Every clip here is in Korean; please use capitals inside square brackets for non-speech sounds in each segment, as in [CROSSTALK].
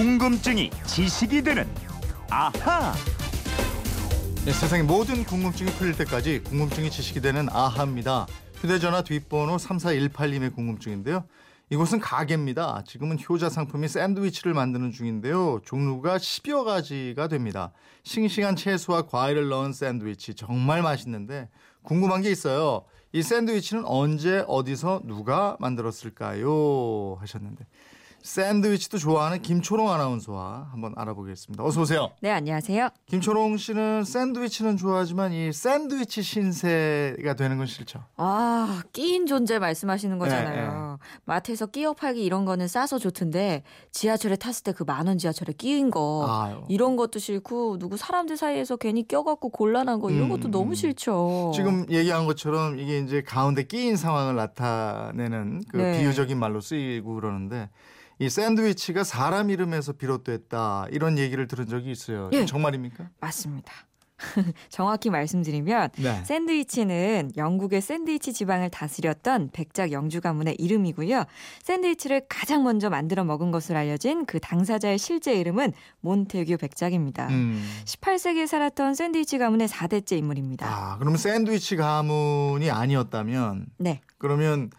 궁금증이 지식이 되는 아하. 네, 세상의 모든 궁금증이 풀릴 때까지 궁금증이 지식이 되는 아하입니다. 휴대전화 뒷번호 3418님의 궁금증인데요. 이곳은 가게입니다. 지금은 효자 상품이 샌드위치를 만드는 중인데요. 종류가 10여 가지가 됩니다. 싱싱한 채소와 과일을 넣은 샌드위치 정말 맛있는데 궁금한 게 있어요. 이 샌드위치는 언제 어디서 누가 만들었을까요? 하셨는데 샌드위치도 좋아하는 김초롱 아나운서와 한번 알아보겠습니다. 어서 오세요. 네, 안녕하세요. 김초롱 씨는 샌드위치는 좋아하지만 이 샌드위치 신세가 되는 건 싫죠. 아, 끼인 존재 말씀하시는 거잖아요. 네, 마트에서 끼어 팔기 이런 거는 싸서 좋던데 지하철에 탔을 때 그 만 원 지하철에 끼인 거 아유. 이런 것도 싫고 누구 사람들 사이에서 괜히 껴갖고 곤란한 거 이런 것도 음, 너무 음. 싫죠. 지금 얘기한 것처럼 이게 이제 가운데 끼인 상황을 나타내는 그 네. 비유적인 말로 쓰이고 그러는데 이 샌드위치가 사람 이름에서 비롯됐다 이런 얘기를 들은 적이 있어요. 예. 정말입니까? 맞습니다. [LAUGHS] 정확히 말씀드리면 네. 샌드위치는 영국의 샌드위치 지방을 다스렸던 백작 영주 가문의 이름이고요. 샌드위치를 가장 먼저 만들어 먹은 것으로 알려진 그 당사자의 실제 이름은 몬테규 백작입니다. 음. 18세기에 살았던 샌드위치 가문의 4대째 인물입니다. 아, 그러면 샌드위치 가문이 아니었다면 네. 그러면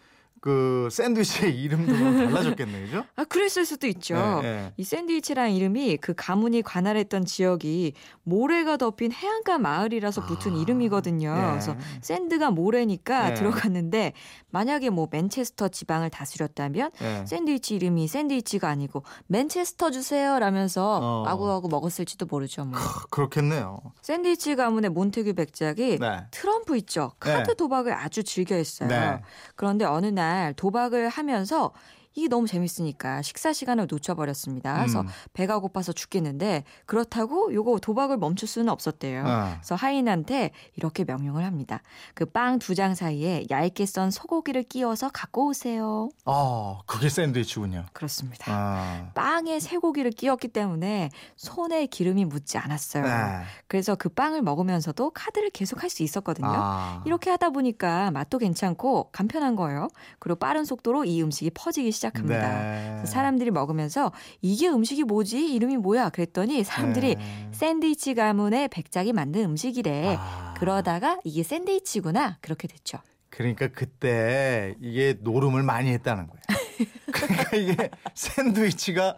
그 샌드위치의 [LAUGHS] 이름도 달라졌겠네요, 그죠? 아, 그랬을 수도 있죠. 예, 예. 이 샌드위치라는 이름이 그 가문이 관할했던 지역이 모래가 덮인 해안가 마을이라서 붙은 아, 이름이거든요. 예. 그래서 sand가 모래니까 예. 들어갔는데 만약에 뭐 맨체스터 지방을 다스렸다면 예. 샌드위치 이름이 샌드위치가 아니고 맨체스터 주세요 라면서 어. 아구아구 먹었을지도 모르죠. 뭐. 그렇겠네요. 샌드위치 가문의 몬테규 백작이 네. 트럼프 있죠. 카드 네. 도박을 아주 즐겨 했어요. 네. 그런데 어느 날 도박을 하면서 이게 너무 재밌으니까 식사 시간을 놓쳐버렸습니다. 그래서 음. 배가 고파서 죽겠는데 그렇다고 요거 도박을 멈출 수는 없었대요. 아. 그래서 하인한테 이렇게 명령을 합니다. 그 빵 두 장 사이에 얇게 썬 소고기를 끼워서 갖고 오세요. 아, 그게 샌드위치군요. 그렇습니다. 아. 빵에 쇠고기를 끼웠기 때문에 손에 기름이 묻지 않았어요. 네. 그래서 그 빵을 먹으면서도 카드를 계속 할 수 있었거든요. 아. 이렇게 하다 보니까 맛도 괜찮고 간편한 거예요. 그리고 빠른 속도로 이 음식이 퍼지기 시작 합니다. 네. 그래서 사람들이 먹으면서 이게 음식이 뭐지? 이름이 뭐야? 그랬더니 사람들이 네. 샌드위치 가문의 백작이 만든 음식이래. 아. 그러다가 이게 샌드위치구나. 그렇게 됐죠. 그러니까 그때 이게 노름을 많이 했다는 거예요. [LAUGHS] 그러니까 이게 샌드위치가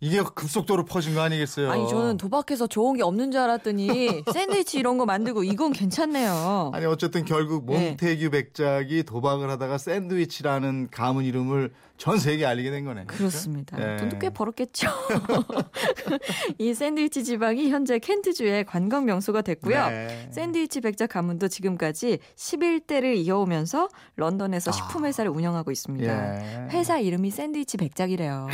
이게 급속도로 퍼진 거 아니겠어요? 아니 저는 도박해서 좋은 게 없는 줄 알았더니 샌드위치 이런 거 만들고 이건 괜찮네요. 아니 어쨌든 결국 네. 몬테규 백작이 도박을 하다가 샌드위치라는 가문 이름을 전 세계에 알리게 된 거네요. 그렇습니다. 네. 돈도 꽤 벌었겠죠. [LAUGHS] 이 샌드위치 지방이 현재 켄트주의 관광 명소가 됐고요. 네. 샌드위치 백작 가문도 지금까지 11대를 이어오면서 런던에서 아. 식품 회사를 운영하고 있습니다. 예. 회사 이름이 샌드위치 백작이래요.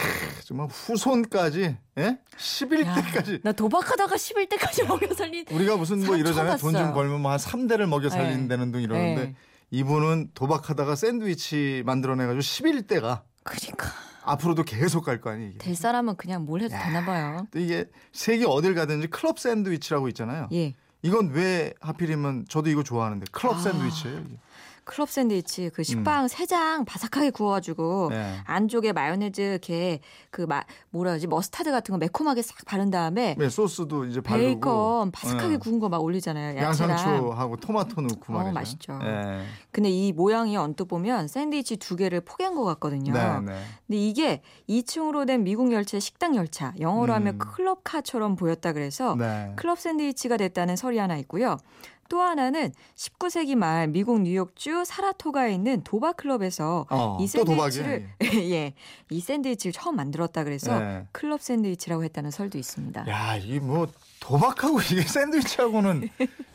정말 후손까지 예? 11대까지 나 도박하다가 11대까지 먹여 살린 우리가 무슨 뭐 이러잖아요. 돈 좀. 걸면 뭐 한 3대를 먹여 살린다는 등 이러는데 네. 이분은 도박하다가 샌드위치 만들어내가지고 11대가 그러니까 앞으로도 계속 갈 거 아니에요. 이게. 될 사람은 그냥 뭘 해도 야. 되나 봐요. 또 이게 세계 어딜 가든지 클럽 샌드위치라고 있잖아요. 예. 이건 왜 하필이면 저도 이거 좋아하는데 클럽 아. 샌드위치예요. 이게. 클럽 샌드위치 그 식빵 세 장 바삭하게 구워가지고 음. 네. 안쪽에 마요네즈 이렇게 그 마, 뭐라 그러지 머스타드 같은 거 매콤하게 싹 바른 다음에 네, 소스도 이제 바르고 베이컨 바삭하게 네. 구운 거 막 올리잖아요. 야채랑. 양상추하고 토마토 넣고 어, 말이죠. 맛있죠. 네. 근데 이 모양이 언뜻 보면 샌드위치 두 개를 포개한 것 같거든요. 네, 네. 근데 이게 2층으로 된 미국 열차 식당 열차 영어로 하면 음. club car처럼 보였다 그래서 네. 클럽 샌드위치가 됐다는 설이 하나 있고요. 또 하나는 19세기 말 미국 뉴욕주 사라토가에 있는 도박 클럽에서 어, 이. 샌드위치를 [LAUGHS] 예, 이 샌드위치를 처음 만들었다 그래서 네. 클럽 샌드위치라고 했다는 설도 있습니다. 야, 이게 뭐 도박하고 [LAUGHS] 이게 샌드위치하고는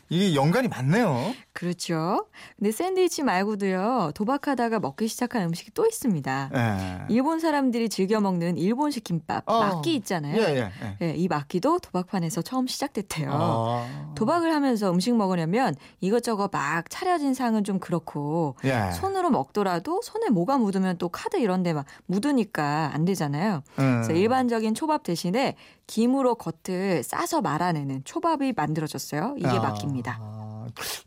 이게 연관이 많네요. 그렇죠. 근데 샌드위치 말고도요. 도박하다가 먹기 시작한 음식이 또 있습니다. 예. 일본 사람들이 즐겨 먹는 일본식 김밥 어. 막기 있잖아요. 예, 예, 예. 예, 이 막기도 도박판에서 처음 시작됐대요. 아. 도박을 하면서 음식 먹으려면 이것저것 막 차려진 상은 좀 그렇고 예. 손으로 먹더라도 손에 뭐가 묻으면 또 카드 이런 데 막 묻으니까 안 되잖아요. 음. 그래서 일반적인 초밥 대신에 김으로 겉을 싸서 말아내는 초밥이 만들어졌어요. 이게 아, 마키입니다.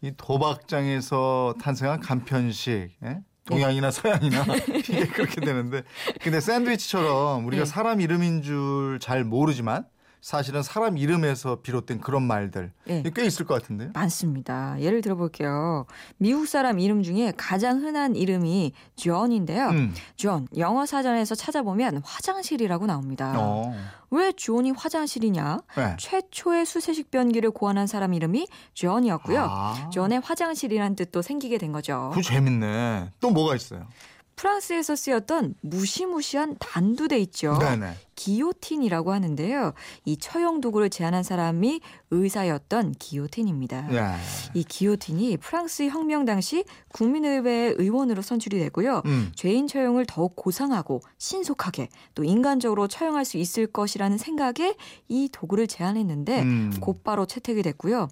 이 도박장에서 탄생한 간편식. 예? 동양이나 서양이나 [LAUGHS] 이게 그렇게 되는데 근데 샌드위치처럼 우리가 네. 사람 이름인 줄 잘 모르지만 사실은 사람 이름에서 비롯된 그런 말들 네. 꽤 있을 것 같은데요. 많습니다. 예를 들어볼게요. 미국 사람 이름 중에 가장 흔한 이름이 존인데요. 음. 존 영어 사전에서 찾아보면 화장실이라고 나옵니다. 어. 왜 존이 화장실이냐? 네. 최초의 수세식 변기를 고안한 사람 이름이 존이었고요. 아. 존의 화장실이란 뜻도 생기게 된 거죠. 그거 재밌네. 또 뭐가 있어요? 프랑스에서 쓰였던 무시무시한 단두대 있죠. 네네. 기요틴이라고 하는데요. 이 처형 도구를 제안한 사람이 의사였던 기요틴입니다. 네. 이 기요틴이 프랑스 혁명 당시 국민의회 의원으로 선출이 되고요. 음. 죄인 처형을 더욱 고상하고 신속하게 또 인간적으로 처형할 수 있을 것이라는 생각에 이 도구를 제안했는데 음. 곧바로 채택이 됐고요.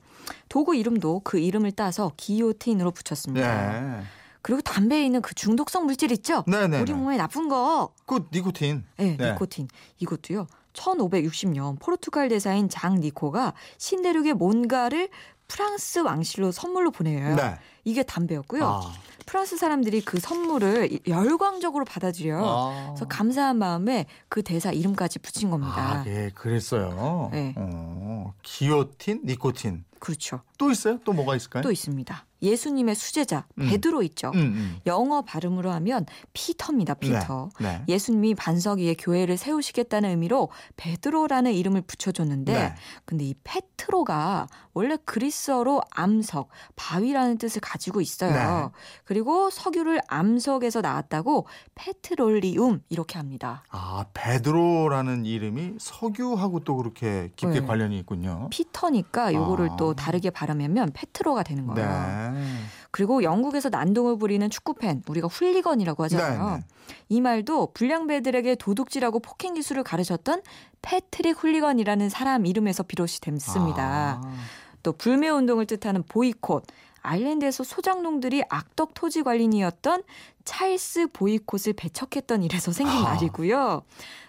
도구 이름도 그 이름을 따서 기요틴으로 붙였습니다. 네. 그리고 담배에 있는 그 중독성 물질 있죠? 네네. 우리 몸에 나쁜 거. 그 니코틴. 네, 네. 니코틴. 이것도요. 1560년 포르투갈 대사인 장 니코가 신대륙에 뭔가를 프랑스 왕실로 선물로 보내요. 네. 이게 담배였고요. 아. 프랑스 사람들이 그 선물을 열광적으로 받아들여요. 아. 그래서 감사한 마음에 그 대사 이름까지 붙인 겁니다. 아, 예, 그랬어요. 네. 어, 기요틴, 니코틴. 그렇죠. 또 있어요? 또 뭐가 있을까요? 또 있습니다. 예수님의 수제자 음. 베드로 있죠. 음, 음. 영어 발음으로 하면 피터입니다. 피터. 네. 예수님이 반석 위에 교회를 세우시겠다는 의미로 베드로라는 이름을 붙여줬는데 네. 근데 이 페트로가 원래 그리스어로 암석, 바위라는 뜻을 가지고 있어요. 네. 그리고 석유를 암석에서 나왔다고 페트롤리움 이렇게 합니다. 아, 베드로라는 이름이 석유하고 또 그렇게 깊게 네. 관련이 있군요. 피터니까 요거를 아. 또 다르게 발음하면 페트로가 되는 거예요. 네. 그리고 영국에서 난동을 부리는 축구 팬 우리가 훌리건이라고 하잖아요. 네, 네. 이 말도 불량배들에게 도둑질하고 폭행 기술을 가르쳤던 패트릭 훌리건이라는 사람 이름에서 비롯이 됐습니다. 아. 또 불매 운동을 뜻하는 보이콧. 아일랜드에서 소작농들이 악덕 토지 관리인이었던 찰스 보이콧을 배척했던 일에서 생긴 아. 말이고요.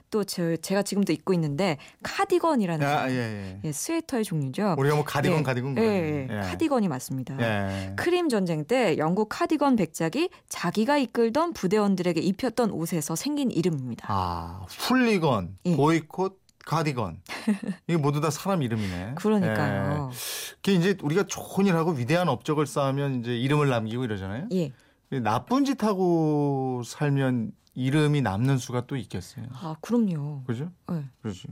또 저, 제가 지금도 입고 있는데 카디건이라는 아, 예, 예. 예, 스웨터의 종류죠. 우리가 뭐 가디건 예. 가디건 예, 그러네. 예, 카디건이 맞습니다. 예. 크림 전쟁 때 영국 카디건 백작이 자기가 이끌던 부대원들에게 입혔던 옷에서 생긴 이름입니다. 아, 훌리건, 예. 보이콧, 가디건. 이게 모두 다 사람 이름이네. [LAUGHS] 그러니까요. 예. 그게 이제 우리가 좋은 일하고 위대한 업적을 쌓으면 이제 이름을 남기고 이러잖아요. 예. 나쁜 짓 하고 살면 이름이 남는 수가 또 있겠어요. 아, 그럼요. 그죠? 네. 그렇지.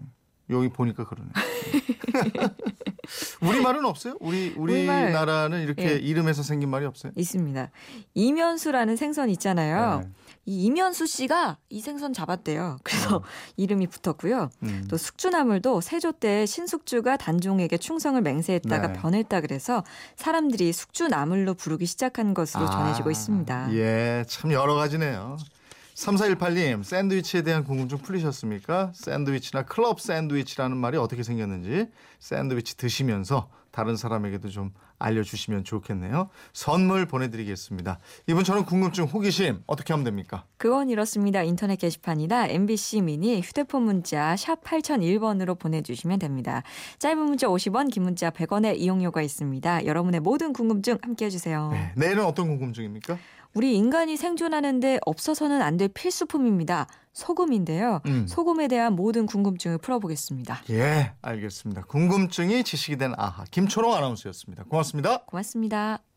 여기 보니까 그러네. [LAUGHS] 우리 말은 없어요? 우리 우리나라는 이렇게 예. 이름에서 생긴 말이 없어요? 있습니다. 이면수라는 생선 있잖아요. 네. 이 이면수 씨가 이 생선 잡았대요. 그래서 어. [LAUGHS] 이름이 붙었고요. 음. 또 숙주나물도 세조 때 신숙주가 단종에게 충성을 맹세했다가 네. 변했다 그래서 사람들이 숙주나물로 부르기 시작한 것으로 전해지고 아, 있습니다. 예, 참 여러 가지네요. 3418님, 샌드위치에 대한 궁금증 풀리셨습니까? 샌드위치나 클럽 샌드위치라는 말이 어떻게 생겼는지 샌드위치 드시면서 다른 사람에게도 좀 알려주시면 좋겠네요. 선물 보내드리겠습니다. 이분 저는 궁금증, 호기심 어떻게 하면 됩니까? 그건 이렇습니다. 인터넷 게시판이나 MBC 미니 휴대폰 문자 샵 8001번으로 보내주시면 됩니다. 짧은 문자 50원, 긴 문자 100원의 이용료가 있습니다. 여러분의 모든 궁금증 함께 해 주세요. 네, 내일은 어떤 궁금증입니까? 우리 인간이 생존하는데 없어서는 안 될 필수품입니다. 소금인데요. 음. 소금에 대한 모든 궁금증을 풀어보겠습니다. 예, 알겠습니다. 궁금증이 지식이 된 아하 김초롱 아나운서였습니다. 고맙습니다. 고맙습니다.